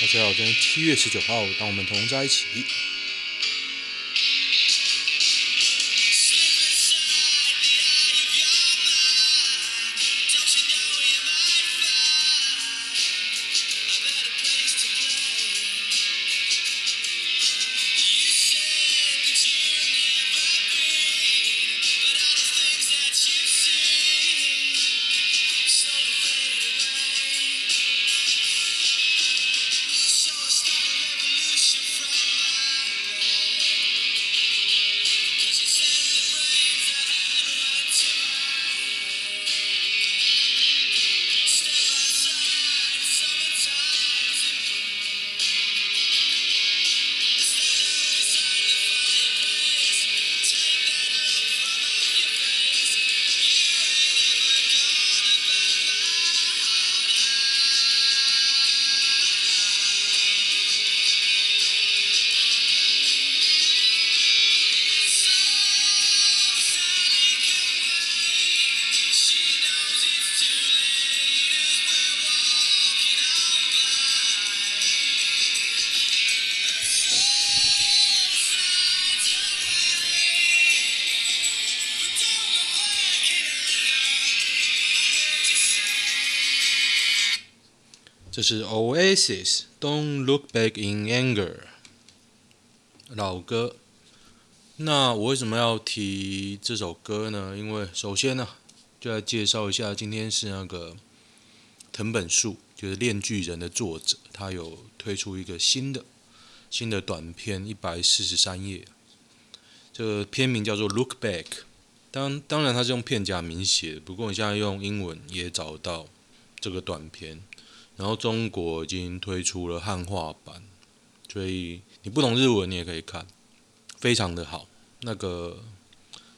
大家好，今天七月十九号，当我们同在一起。这是 Oasis Don't Look Back in Anger 老歌。那我为什么要提这首歌呢？因为首先呢，就来介绍一下，今天是那个藤本树，就是《链巨人》的作者，他有推出一个新的新的短片，一百四十三页。这个片名叫做《Look Back》，当当然他是用片假名写的，不过你现在用英文也找到这个短片。然后中国已经推出了汉化版，所以你不懂日文你也可以看，非常的好。那个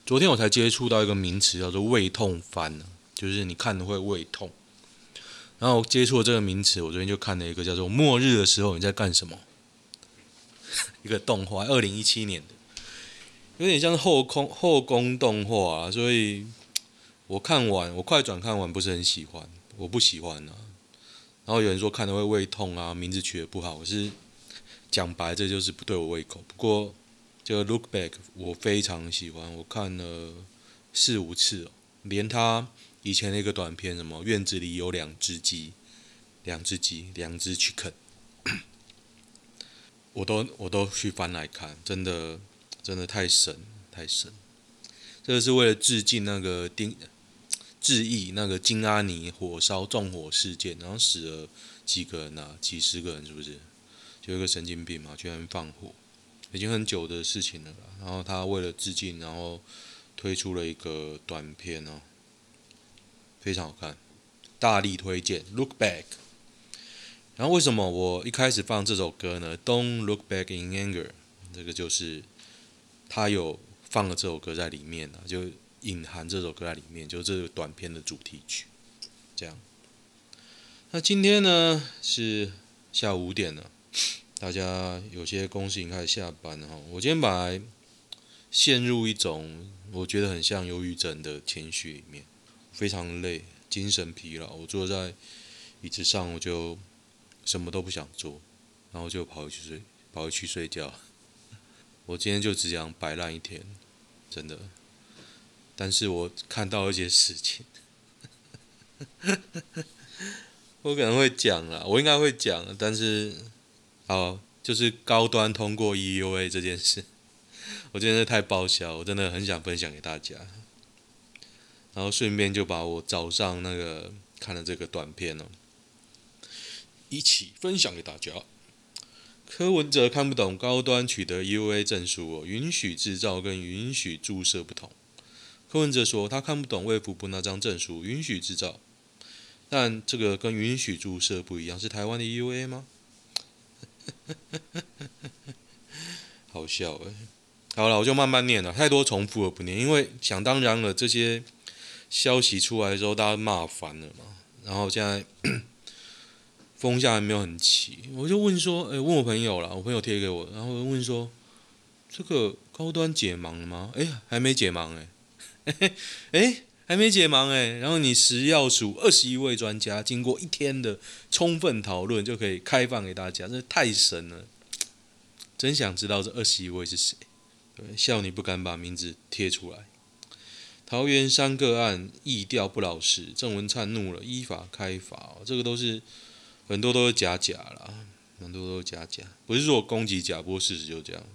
昨天我才接触到一个名词叫做胃痛番，就是你看的会胃痛。然后接触了这个名词，我昨天就看了一个叫做《末日的时候你在干什么》，一个动画，二零一七年的，有点像后空后宫动画啊，所以我看完我快转看完不是很喜欢，我不喜欢啊。然后有人说看了会胃痛啊，名字取得不好。我是讲白，这就是不对我胃口。不过这个 Look Back 我非常喜欢，我看了四五次哦，连他以前那个短片什么院子里有两只鸡，两只鸡，两只 chicken，我都我都去翻来看，真的真的太神太神。这个是为了致敬那个丁。致意那个金阿尼火烧纵火事件，然后死了几个人啊？几十个人是不是？就一个神经病嘛，居然放火，已经很久的事情了。然后他为了致敬，然后推出了一个短片哦，非常好看，大力推荐。Look back。然后为什么我一开始放这首歌呢？Don't look back in anger。这个就是他有放了这首歌在里面啊，就。隐含这首歌在里面，就是这个短片的主题曲，这样。那今天呢是下午五点了，大家有些公司已经开始下班了哈。我今天本来陷入一种我觉得很像忧郁症的情绪里面，非常累，精神疲劳。我坐在椅子上，我就什么都不想做，然后就跑回去睡，跑回去睡觉。我今天就只想摆烂一天，真的。但是我看到一些事情，我可能会讲了，我应该会讲，但是，好，就是高端通过 EUA 这件事，我真的太爆笑，我真的很想分享给大家，然后顺便就把我早上那个看了这个短片哦，一起分享给大家。柯文哲看不懂高端取得 EUA 证书哦，允许制造跟允许注射不同。柯文哲说：“他看不懂卫福部那张证书，允许制造，但这个跟允许注射不一样，是台湾的 EUA 吗？” 好笑哎！好了，我就慢慢念了，太多重复了不念，因为想当然了，这些消息出来之后，大家骂烦了嘛。然后现在 风向还没有很齐，我就问说：“哎，问我朋友了，我朋友贴给我，然后问说，这个高端解盲了吗？哎，还没解盲哎。” 哎，还没解盲哎，然后你食药署二十一位专家经过一天的充分讨论，就可以开放给大家，这太神了！真想知道这二十一位是谁？对，笑你不敢把名字贴出来。桃园三个案疫调不老实，郑文灿怒了，依法开罚。这个都是很多都是假假啦，很多都是假假，不是说攻击假，不过事实就这样。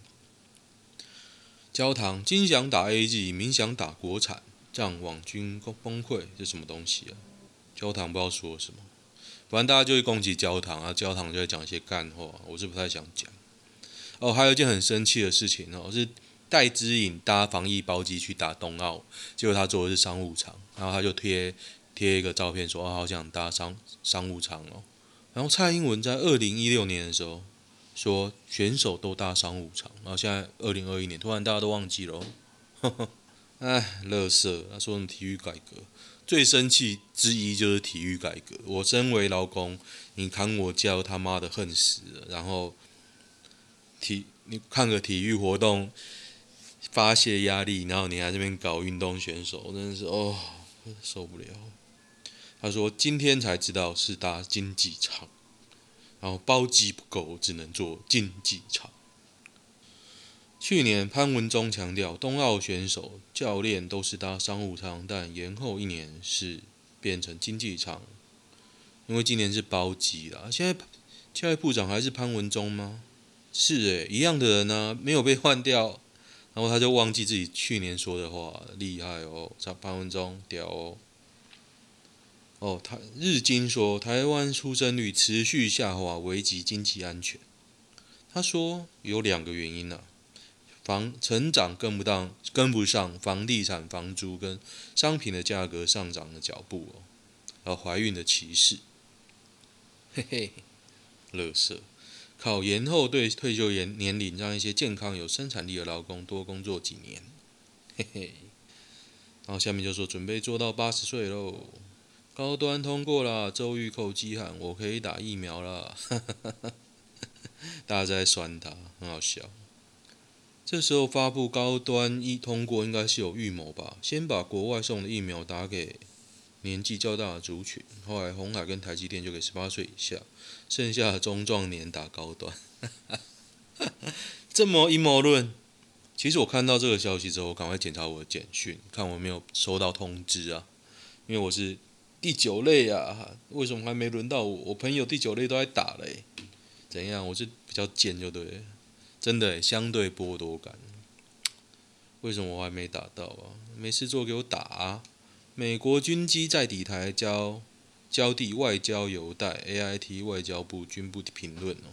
焦糖，金想打 A.G. 明想打国产。让网军崩崩溃，这什么东西啊？焦糖不知道说什么，反正大家就会攻击焦糖啊，焦糖就会讲一些干话，我是不太想讲。哦，还有一件很生气的事情哦，是戴资颖搭防疫包机去打冬奥，结果他坐的是商务舱，然后他就贴贴一个照片说，哦，好想搭商商务舱哦。然后蔡英文在二零一六年的时候说选手都搭商务场，然后现在二零二一年突然大家都忘记了，呵呵。哎，乐色！他说什么体育改革，最生气之一就是体育改革。我身为劳工，你砍我叫，他妈的恨死了。然后体你看个体育活动发泄压力，然后你还这边搞运动选手，真的是哦受不了。他说今天才知道是搭经济舱，然后包机不够，只能坐经济舱。去年潘文忠强调，冬奥选手、教练都是搭商务舱，但延后一年是变成经济舱，因为今年是包机啦。现在教育部长还是潘文忠吗？是诶，一样的人呢、没有被换掉，然后他就忘记自己去年说的话，厉害哦，潘文忠屌哦。哦，台日经说台湾出生率持续下滑，危及经济安全。他说有两个原因呢、啊。房成长跟不上，跟不上房地产、房租跟商品的价格上涨的脚步哦。然后怀孕的歧视，嘿嘿，乐色，考研后对退休年年龄，让一些健康有生产力的劳工多工作几年，嘿嘿。然后下面就说准备做到八十岁喽，高端通过了，周玉蔻激喊我可以打疫苗了，大家在酸他，很好笑。这时候发布高端一通过，应该是有预谋吧？先把国外送的疫苗打给年纪较大的族群，后来红海跟台积电就给十八岁以下，剩下的中壮年打高端。这么阴谋论？其实我看到这个消息之后，赶快检查我的简讯，看我没有收到通知啊，因为我是第九类啊，为什么还没轮到我？我朋友第九类都在打嘞，怎样？我是比较贱就对。真的相对剥夺感，为什么我还没打到啊？没事做给我打啊！美国军机在底台交交地外交邮袋，AIT 外交部军部评论哦。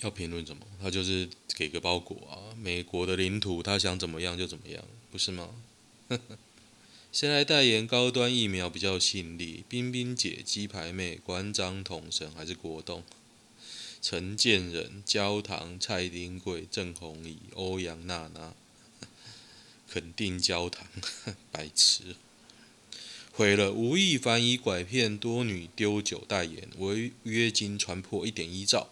要评论什么？他就是给个包裹啊！美国的领土，他想怎么样就怎么样，不是吗？呵呵谁来代言高端疫苗比较吸引力？冰冰姐、鸡排妹、馆长统神还是国栋？陈建仁、焦糖、蔡丁贵、郑弘仪、欧阳娜娜，肯定焦糖，白痴。毁了吴亦凡以拐骗多女丢酒代言，违约金传破一点一兆。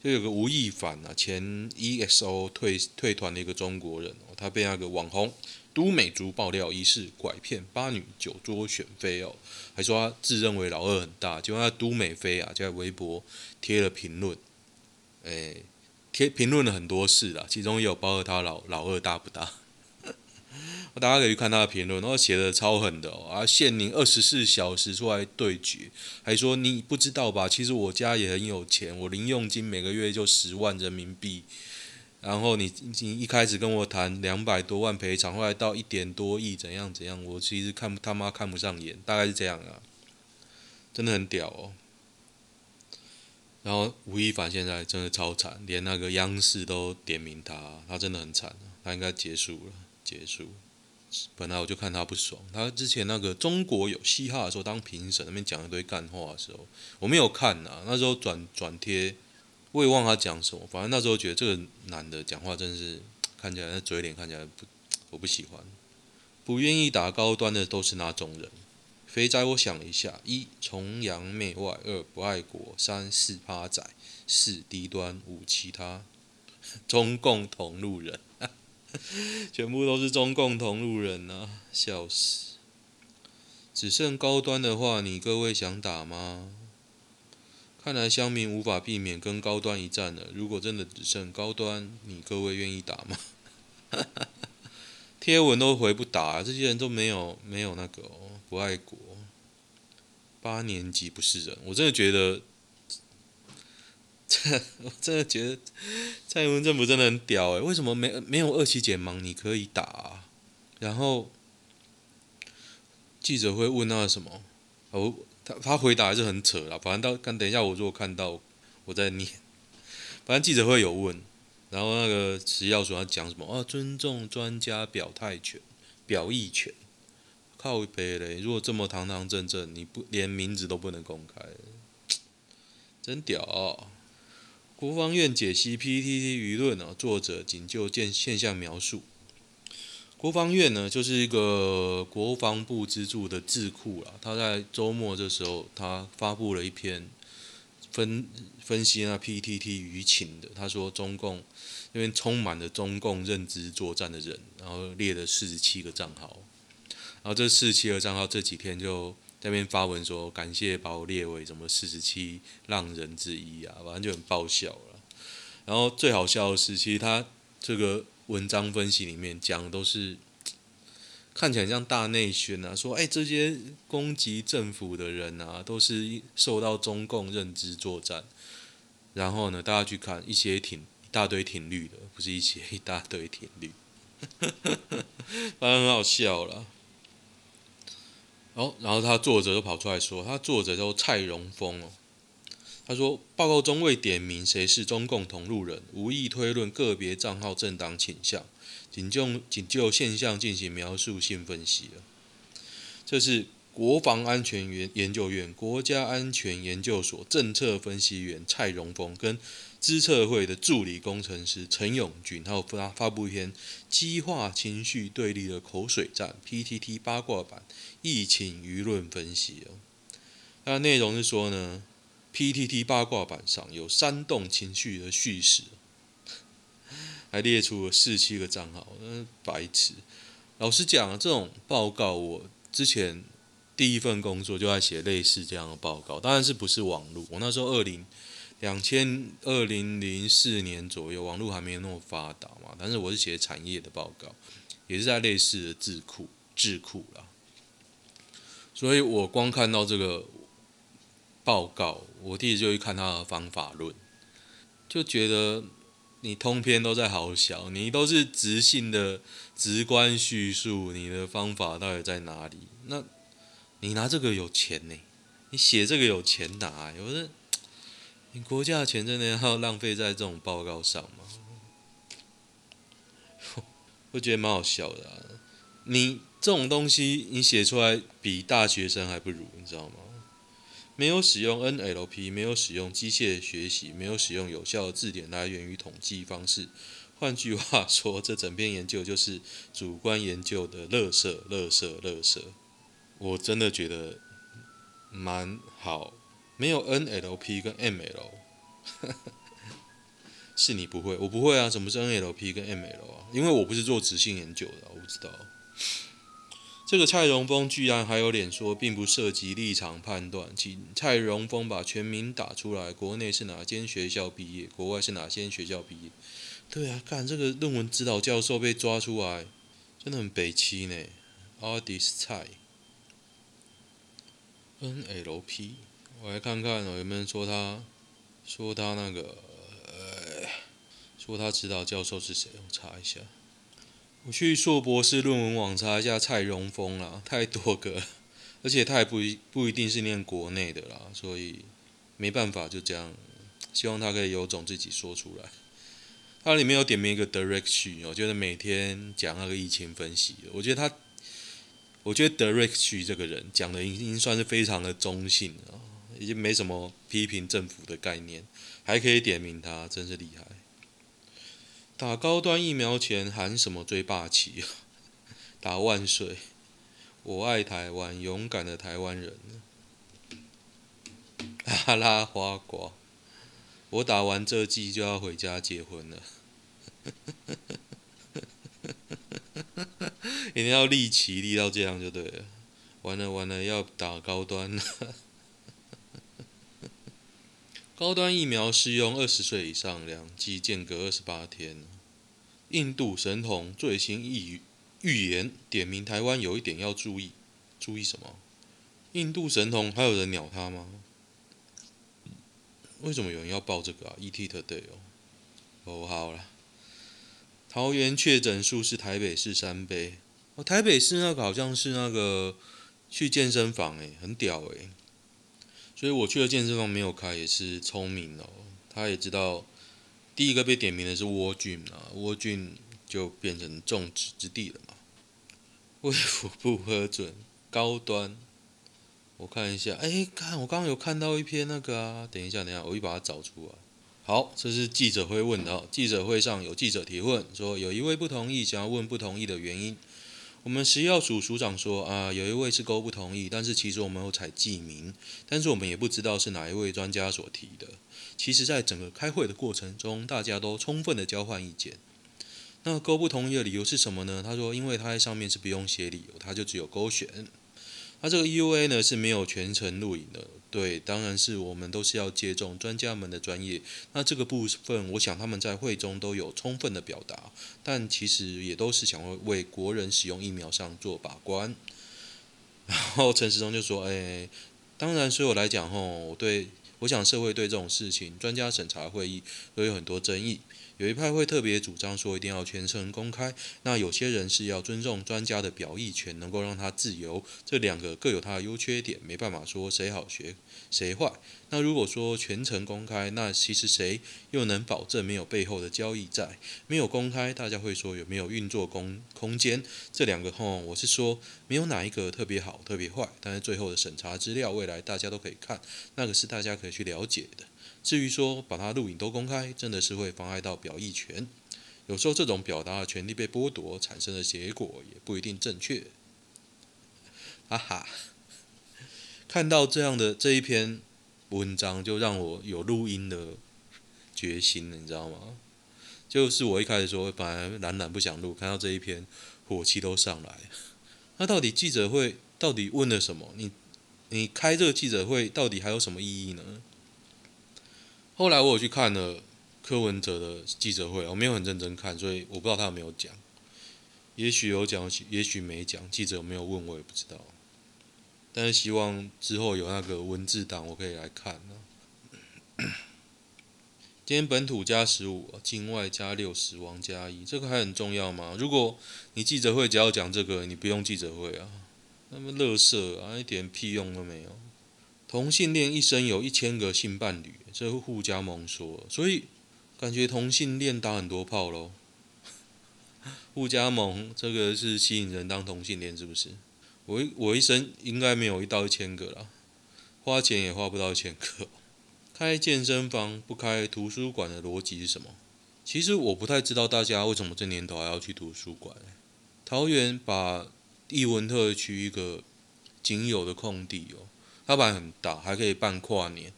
就有个吴亦凡啊，前 EXO 退退团的一个中国人，他被那个网红。都美竹爆料疑似拐骗八女酒桌选妃哦，还说他自认为老二很大，结果他都美妃啊就在微博贴了评论，哎，贴评论了很多事啦，其中也有包括他老老二大不大，大家可以去看他的评论，然后写的超狠的哦，啊限您二十四小时出来对决，还说你不知道吧？其实我家也很有钱，我零用金每个月就十万人民币。然后你你一开始跟我谈两百多万赔偿，后来到一点多亿，怎样怎样？我其实看他妈看不上眼，大概是这样啊，真的很屌哦。然后吴亦凡现在真的超惨，连那个央视都点名他，他真的很惨，他应该结束了，结束。本来我就看他不爽，他之前那个中国有嘻哈的时候当评审，那边讲一堆干话的时候，我没有看啊，那时候转转贴。我也忘了他讲什么，反正那时候觉得这个男的讲话真是 看起来那嘴脸看起来不，我不喜欢。不愿意打高端的都是哪种人？肥仔，我想了一下：一崇洋媚外，二不爱国，三四趴仔，四低端，五其他。中共同路人。全部都是中共同路人啊，笑死！只剩高端的话，你各位想打吗？看来乡民无法避免跟高端一战了。如果真的只剩高端，你各位愿意打吗？贴文都回不打，这些人都没有没有那个、哦、不爱国。八年级不是人，我真的觉得。我 真的觉得蔡英文政府真的很屌哎！为什么没没有二期解盲你可以打啊？然后记者会问他什么？哦，他回答还是很扯啦。反正到看等一下，我如果看到我在念。反正记者会有问，然后那个食药署要讲什么？哦，尊重专家表态权、表意权。靠北嘞！如果这么堂堂正正，你不连名字都不能公开，真屌哦！国防院解析 PTT 舆论啊，作者仅就见现象描述。国防院呢，就是一个国防部资助的智库啦。他在周末这时候，他发布了一篇分分析那 PTT 舆情的。他说，中共那边充满了中共认知作战的人，然后列了四十七个账号。然后这四十七个账号这几天就。在那边发文说感谢把我列为什么四十七浪人之一啊，反正就很爆笑了。然后最好笑的是，其实他这个文章分析里面讲都是 看起来像大内宣啊，说哎这些攻击政府的人啊，都是受到中共认知作战。然后呢，大家去看一些挺一大堆挺绿的，不是一些 一大堆挺绿，反正很好笑了。哦，然后他作者就跑出来说，他作者叫蔡荣峰哦，他说报告中未点名谁是中共同路人，无意推论个别账号政党倾向，仅就仅就现象进行描述性分析了。这是国防安全研研究院国家安全研究所政策分析员蔡荣峰跟。资策会的助理工程师陈永军，他有发发布一篇激化情绪对立的口水战 PTT 八卦版疫情舆论分析哦。那内容是说呢，PTT 八卦版上有煽动情绪的叙事，还列出了四七个账号，那白痴。老实讲，这种报告我之前第一份工作就在写类似这样的报告，当然是不是网络，我那时候二零。两千二零零四年左右，网络还没有那么发达嘛，但是我是写产业的报告，也是在类似的智库智库啦，所以我光看到这个报告，我第一就去看他的方法论，就觉得你通篇都在好小，你都是直性的直观叙述，你的方法到底在哪里？那你拿这个有钱呢？你写这个有钱拿？有的。你国家的钱真的要浪费在这种报告上吗？我觉得蛮好笑的。你这种东西，你写出来比大学生还不如，你知道吗？没有使用 NLP，没有使用机械学习，没有使用有效的字典来源与统计方式。换句话说，这整篇研究就是主观研究的垃圾，垃圾，垃圾。我真的觉得蛮好。没有 NLP 跟 ML，是你不会，我不会啊。什么是 NLP 跟 ML 啊？因为我不是做质性研究的，我不知道。这个蔡荣峰居然还有脸说，并不涉及立场判断。请蔡荣峰把全名打出来，国内是哪间学校毕业，国外是哪间学校毕业？对啊，看这个论文指导教授被抓出来，真的很北七呢。Artis 蔡 NLP。我来看看哦，有没有人说他，说他那个，呃，说他指导教授是谁？我查一下。我去硕博士论文网查一下蔡荣峰啦，太多个，而且他也不一不一定是念国内的啦，所以没办法就这样。希望他可以有种自己说出来。他里面有点名一个 Derek Xu，我觉得每天讲那个疫情分析，我觉得他，我觉得 Derek Xu 这个人讲的已经算是非常的中性了。已经没什么批评政府的概念，还可以点名他，真是厉害。打高端疫苗前喊什么最霸气？打万岁！我爱台湾，勇敢的台湾人。阿拉花瓜，我打完这季就要回家结婚了。一定要立旗立到这样就对了。完了完了，要打高端了。高端疫苗适用二十岁以上，两剂间隔二十八天。印度神童最新预预言点名台湾有一点要注意，注意什么？印度神童还有人鸟他吗？为什么有人要报这个啊？ET Today 哦，哦好了，桃园确诊数是台北市三倍。哦，台北市那个好像是那个去健身房诶，很屌诶。所以我去的健身房没有开也是聪明哦，他也知道第一个被点名的是窝郡啊，窝郡就变成众矢之的了嘛。卫福部核准高端。我看一下，哎，看我刚刚有看到一篇那个啊，等一下，等一下，我一把它找出来。好，这是记者会问的，记者会上有记者提问说，有一位不同意，想要问不同意的原因。我们食药署署长说啊，有一位是勾不同意，但是其实我们有采记名，但是我们也不知道是哪一位专家所提的。其实，在整个开会的过程中，大家都充分的交换意见。那勾不同意的理由是什么呢？他说，因为他在上面是不用写理由，他就只有勾选。他这个 EUA 呢是没有全程录影的，对，当然是我们都是要接种专家们的专业。那这个部分，我想他们在会中都有充分的表达，但其实也都是想为国人使用疫苗上做把关。然后陈时中就说：“哎，当然，所以我来讲吼，我对，我想社会对这种事情，专家审查会议都有很多争议。”有一派会特别主张说一定要全程公开，那有些人是要尊重专家的表意权，能够让他自由。这两个各有它的优缺点，没办法说谁好学谁坏。那如果说全程公开，那其实谁又能保证没有背后的交易在？没有公开，大家会说有没有运作空空间？这两个吼，我是说没有哪一个特别好特别坏，但是最后的审查资料，未来大家都可以看，那个是大家可以去了解的。至于说把它录影都公开，真的是会妨碍到表意权。有时候这种表达的权利被剥夺，产生的结果也不一定正确。哈哈，看到这样的这一篇文章，就让我有录音的决心了，你知道吗？就是我一开始说本来懒懒不想录，看到这一篇，火气都上来。那到底记者会到底问了什么？你你开这个记者会到底还有什么意义呢？后来我有去看了柯文哲的记者会，我没有很认真看，所以我不知道他有没有讲。也许有讲，也许没讲。记者有没有问我也不知道。但是希望之后有那个文字档，我可以来看。今天本土加十五，境外加六，死亡加一，这个还很重要吗？如果你记者会只要讲这个，你不用记者会啊，那么垃圾啊，一点屁用都没有。同性恋一生有一千个性伴侣，这是护家盟说，所以感觉同性恋打很多炮喽。护家盟这个是吸引人当同性恋是不是？我一我一生应该没有一到一千个啦，花钱也花不到一千个。开健身房不开图书馆的逻辑是什么？其实我不太知道大家为什么这年头还要去图书馆。桃园把艺文特区一个仅有的空地哦。它本来很大，还可以办跨年，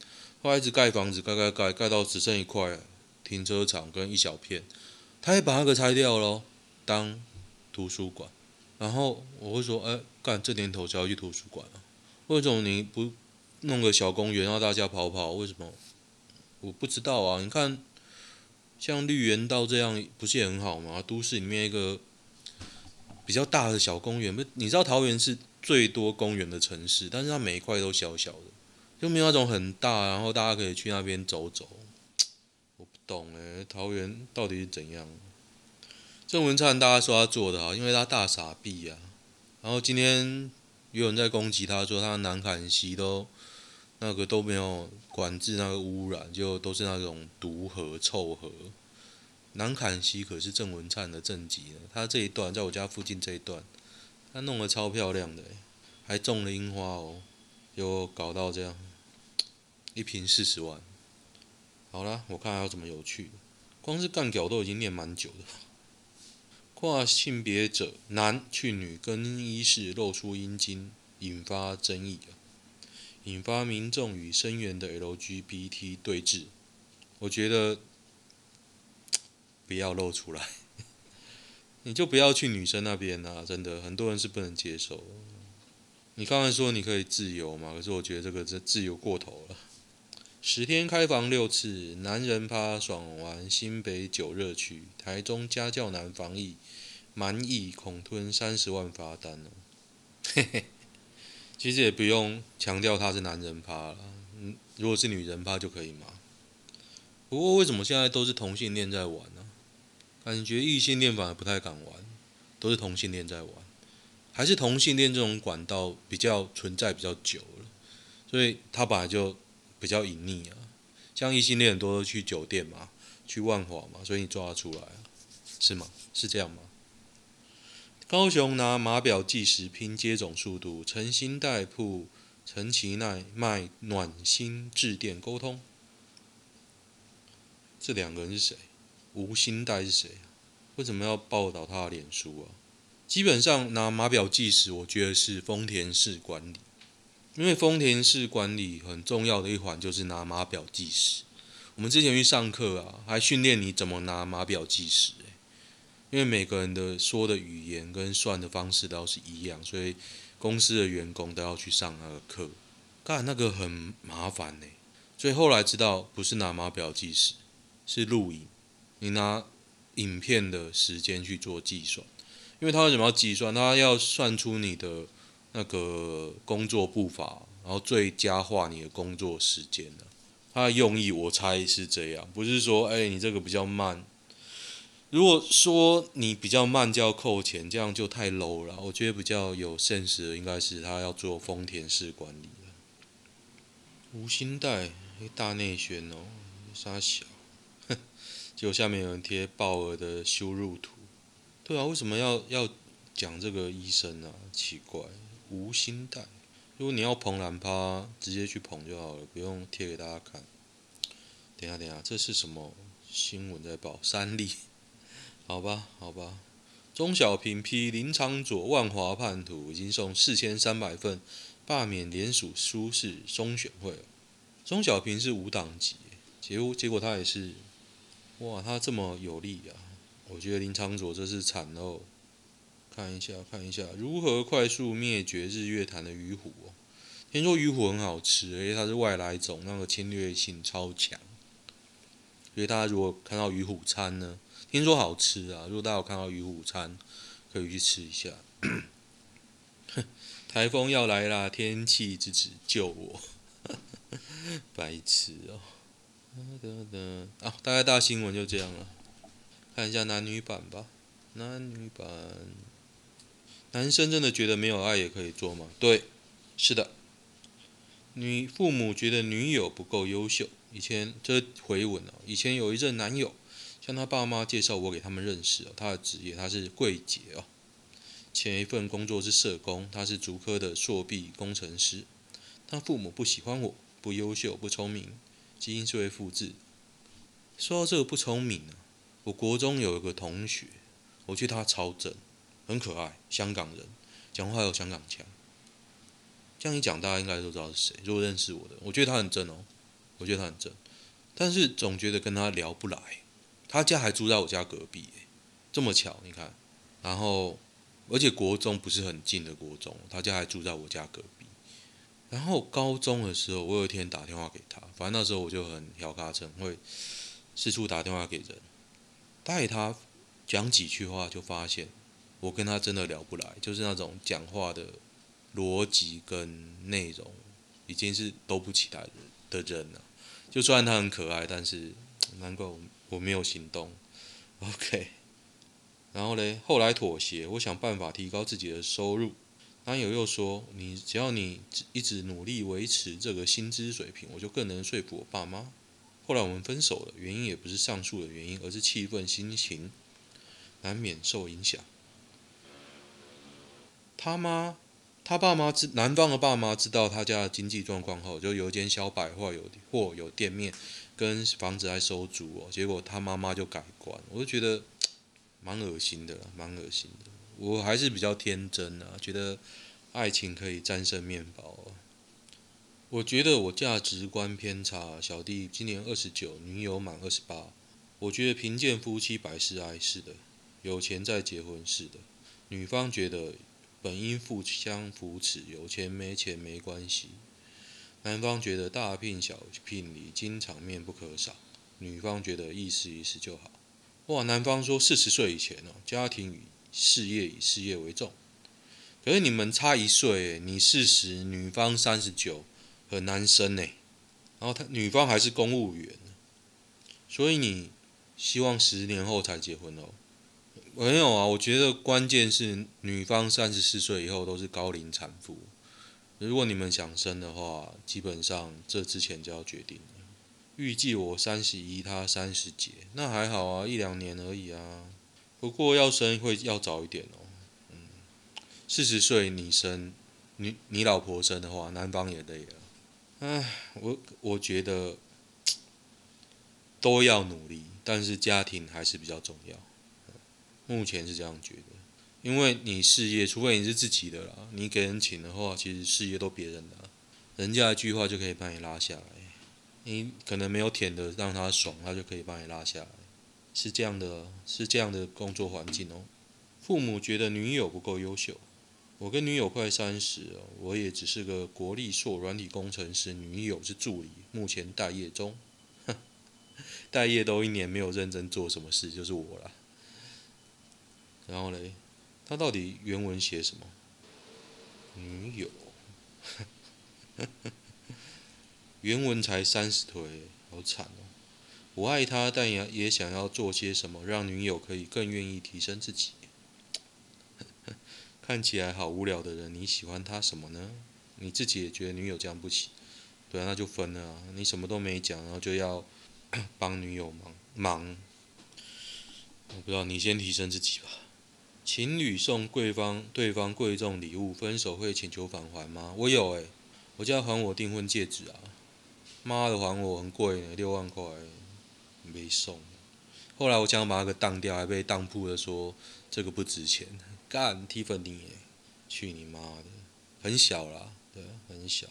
后来一直盖房子，盖盖盖，盖到只剩一块停车场跟一小片，他也把那个拆掉了，当图书馆。然后我会说，哎，干这年头就要去图书馆了，为什么你不弄个小公园让大家跑跑？为什么？我不知道啊。你看，像绿园道这样不是也很好吗？都市里面一个比较大的小公园，不，你知道桃园是最多公园的城市，但是它每一块都小小的，就没有那种很大，然后大家可以去那边走走。我不懂诶，桃园到底是怎样？郑文灿大家说他做的好，因为他大傻逼啊。然后今天有人在攻击他，说他南坎溪都那个都没有管制那个污染，就都是那种毒河臭河。南坎溪可是郑文灿的政绩呢，他这一段在我家附近这一段。他弄得超漂亮的，还种了樱花哦，又搞到这样，一瓶四十万。好了，我看还有什么有趣的，光是干屌都已经念蛮久的。跨性别者男去女更衣室露出阴茎，引发争议啊，引发民众与声援的 LGBT 对峙。我觉得不要露出来。你就不要去女生那边啊！真的，很多人是不能接受。你刚才说你可以自由嘛？可是我觉得这个这自由过头了。十天开房六次，男人趴爽玩新北九热区，台中家教男防疫，满意恐吞三十万罚单哦。嘿嘿，其实也不用强调他是男人趴了，如果是女人趴就可以嘛。不过为什么现在都是同性恋在玩呢？感觉异性恋反而不太敢玩，都是同性恋在玩，还是同性恋这种管道比较存在比较久了，所以他本来就比较隐匿啊。像异性恋很多都去酒店嘛，去万华嘛，所以你抓得出来啊，是吗？是这样吗？高雄拿码表计时拼接种速度，陈新代铺陈其奈卖暖心致电沟通。这两个人是谁？吴新代是谁？为什么要报道他的脸书啊？基本上拿码表计时，我觉得是丰田式管理，因为丰田式管理很重要的一环就是拿码表计时。我们之前去上课啊，还训练你怎么拿码表计时。因为每个人的说的语言跟算的方式都是一样，所以公司的员工都要去上那个课。干那个很麻烦呢，所以后来知道不是拿码表计时。是录影，你拿影片的时间去做计算，因为他为什么要计算？他要算出你的那个工作步伐，然后最佳化你的工作时间呢？他用意我猜是这样，不是说哎你这个比较慢。如果说你比较慢就要扣钱，这样就太 low 了。我觉得比较有 sense 的应该是他要做丰田式管理了。吴欣岱，大内宣哦，三小。结果下面有人贴鲍尔的羞辱图，对啊，为什么要要讲这个医生呢、啊？奇怪，吴欣岱，如果你要捧懒趴，直接去捧就好了，不用贴给大家看。等下等下，这是什么新闻在报？三立？好吧好吧，钟小平批林昶佐万华叛徒，已经送四千三百份罢免联署书是中选会了。钟小平是无党籍，结果结果他也是。哇，他这么有力啊！我觉得林昌佐这是惨哦。看一下，看一下如何快速灭绝日月潭的鱼虎哦。听说鱼虎很好吃，而且它是外来种，那个侵略性超强。所以大家如果看到鱼虎餐呢，听说好吃啊。如果大家有看到鱼虎餐，可以去吃一下。台风要来啦，天气之子救我！白痴哦。啊，大概大新闻就这样了。看一下男女版吧。男女版，男生真的觉得没有爱也可以做吗？对，是的。女父母觉得女友不够优秀。以前这回文哦，以前有一任男友向他爸妈介绍我给他们认识哦，他的职业他是柜姐哦，前一份工作是社工，他是竹科的硕毕工程师。他父母不喜欢我，不优秀，不聪明。基因是会复制。说到这个不聪明啊，我国中有一个同学，我觉得他超正，很可爱，香港人，讲话有香港腔。这样一讲，大家应该都知道是谁。如果认识我的，我觉得他很正哦，我觉得他很正，但是总觉得跟他聊不来。他家还住在我家隔壁，这么巧，你看。然后，而且国中不是很近的国中，他家还住在我家隔壁。然后高中的时候，我有一天打电话给他，反正那时候我就很调卡称，会四处打电话给人，带他讲几句话，就发现我跟他真的聊不来，就是那种讲话的逻辑跟内容已经是都不起来的人了。就算他很可爱，但是难怪我我没有行动。OK，然后嘞，后来妥协，我想办法提高自己的收入。男友又说：“你只要你一直努力维持这个薪资水平，我就更能说服我爸妈。”后来我们分手了，原因也不是上述的原因，而是气愤心情难免受影响。他妈，他爸妈知男方的爸妈知道他家的经济状况后，就有一间小百货有货有店面跟房子还收租哦。结果他妈妈就改观，我就觉得蛮恶心的，蛮恶心的。我还是比较天真啊，觉得爱情可以战胜面包。我觉得我价值观偏差。小弟今年二十九，女友满二十八。我觉得贫贱夫妻百事哀。是的，有钱再结婚是的。女方觉得本应互相扶持，有钱没钱没关系。男方觉得大聘小聘礼金场面不可少，女方觉得意思意思就好。哇，男方说四十岁以前哦，家庭与事业以事业为重。可是你们差一岁，你四十，女方三十九，很难生呢。然后他女方还是公务员，所以你希望十年后才结婚哦？没有啊，我觉得关键是女方三十四岁以后都是高龄产妇。如果你们想生的话，基本上这之前就要决定了。预计我三十一，他三十几，那还好啊，一两年而已啊。不过要生会要早一点哦。嗯，四十岁你生，你你老婆生的话，男方也累了。唉，我我觉得都要努力，但是家庭还是比较重要。目前是这样觉得，因为你事业，除非你是自己的啦，你给人请的话，其实事业都别人的，人家一句话就可以把你拉下来。你可能没有舔的让他爽，他就可以把你拉下来，是这样的，是这样的工作环境哦。父母觉得女友不够优秀，我跟女友快三十了，我也只是个国立硕软体工程师，女友是助理，目前待业中，待业都一年没有认真做什么事，就是我了。然后嘞，他到底原文写什么？女友，原文才三十岁，好惨哦！我爱他，但也也想要做些什么，让女友可以更愿意提升自己。看起来好无聊的人，你喜欢他什么呢？你自己也觉得女友这样不行，对啊，那就分了啊！你什么都没讲，然后就要 帮女友忙忙，我不知道，你先提升自己吧。情侣送贵方对方贵重礼物，分手会请求返还吗？我有诶、我就要还我订婚戒指啊！妈的，还我很贵呢，六万块，没送。后来我想把那个当掉，还被当铺的说这个不值钱，干 Tiffany，去你妈的，很小啦，对，很小。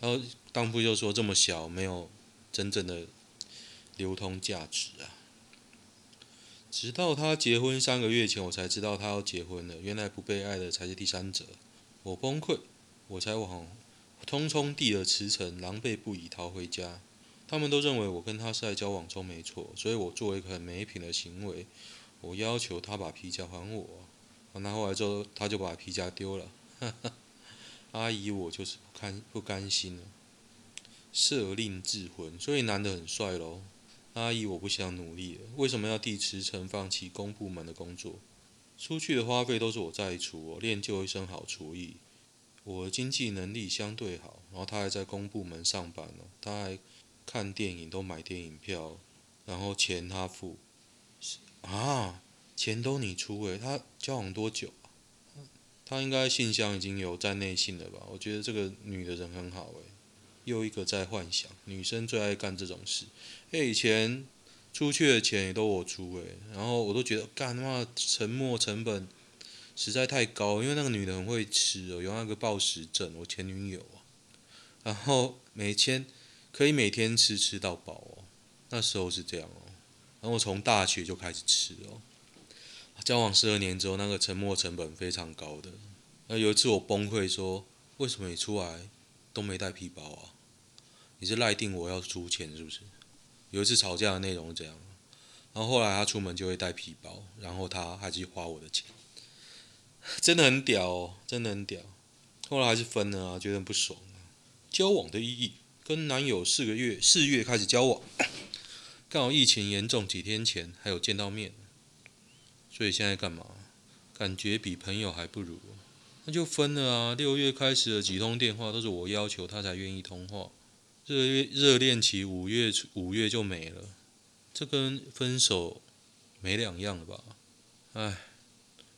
然后当铺就说这么小，没有真正的流通价值啊。直到他结婚三个月前，我才知道他要结婚了。原来不被爱的才是第三者，我崩溃，我才往通冲递了辞呈，狼狈不已逃回家。他们都认为我跟他是在交往中没错，所以我做一个很没品的行为，我要求他把皮夹还我。那后来之后，他就把皮夹丢了。阿姨，我就是不甘不甘心了，设令智婚，所以男的很帅喽。阿姨，我不想努力了。为什么要递辞呈，放弃公部门的工作？出去的花费都是我在出，我练就一身好厨艺，我的经济能力相对好。然后他还在公部门上班呢，他还看电影都买电影票，然后钱他付。啊，钱都你出诶，他交往多久啊？他应该信箱已经有在内信了吧？我觉得这个女的人很好诶。又一个在幻想，女生最爱干这种事。哎，以前出去的钱也都我出诶，然后我都觉得干他妈沉没成本实在太高，因为那个女的很会吃哦，有那个暴食症，我前女友啊。然后每天可以每天吃吃到饱哦，那时候是这样哦。然后我从大学就开始吃哦，交往十二年之后，那个沉默成本非常高的。那有一次我崩溃说，为什么你出来都没带皮包啊？你是赖定我要出钱是不是？有一次吵架的内容是这样，然后后来他出门就会带皮包，然后他还是花我的钱，真的很屌哦，真的很屌。后来还是分了啊，觉得不爽啊。交往的意义，跟男友四个月，四月开始交往，刚好疫情严重，几天前还有见到面，所以现在干嘛？感觉比朋友还不如，那就分了啊。六月开始的几通电话都是我要求他才愿意通话。热热恋期五月五月就没了，这跟分手没两样了吧？哎，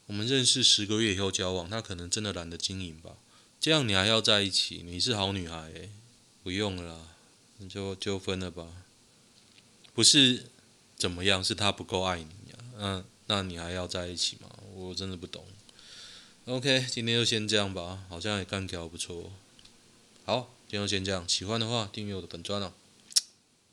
我们认识十个月以后交往，他可能真的懒得经营吧？这样你还要在一起？你是好女孩诶，不用了啦，你就就分了吧。不是怎么样，是他不够爱你啊。嗯，那你还要在一起吗？我真的不懂。OK，今天就先这样吧，好像也干条不错。好。今天就先这样，喜欢的话订阅我的本专哦。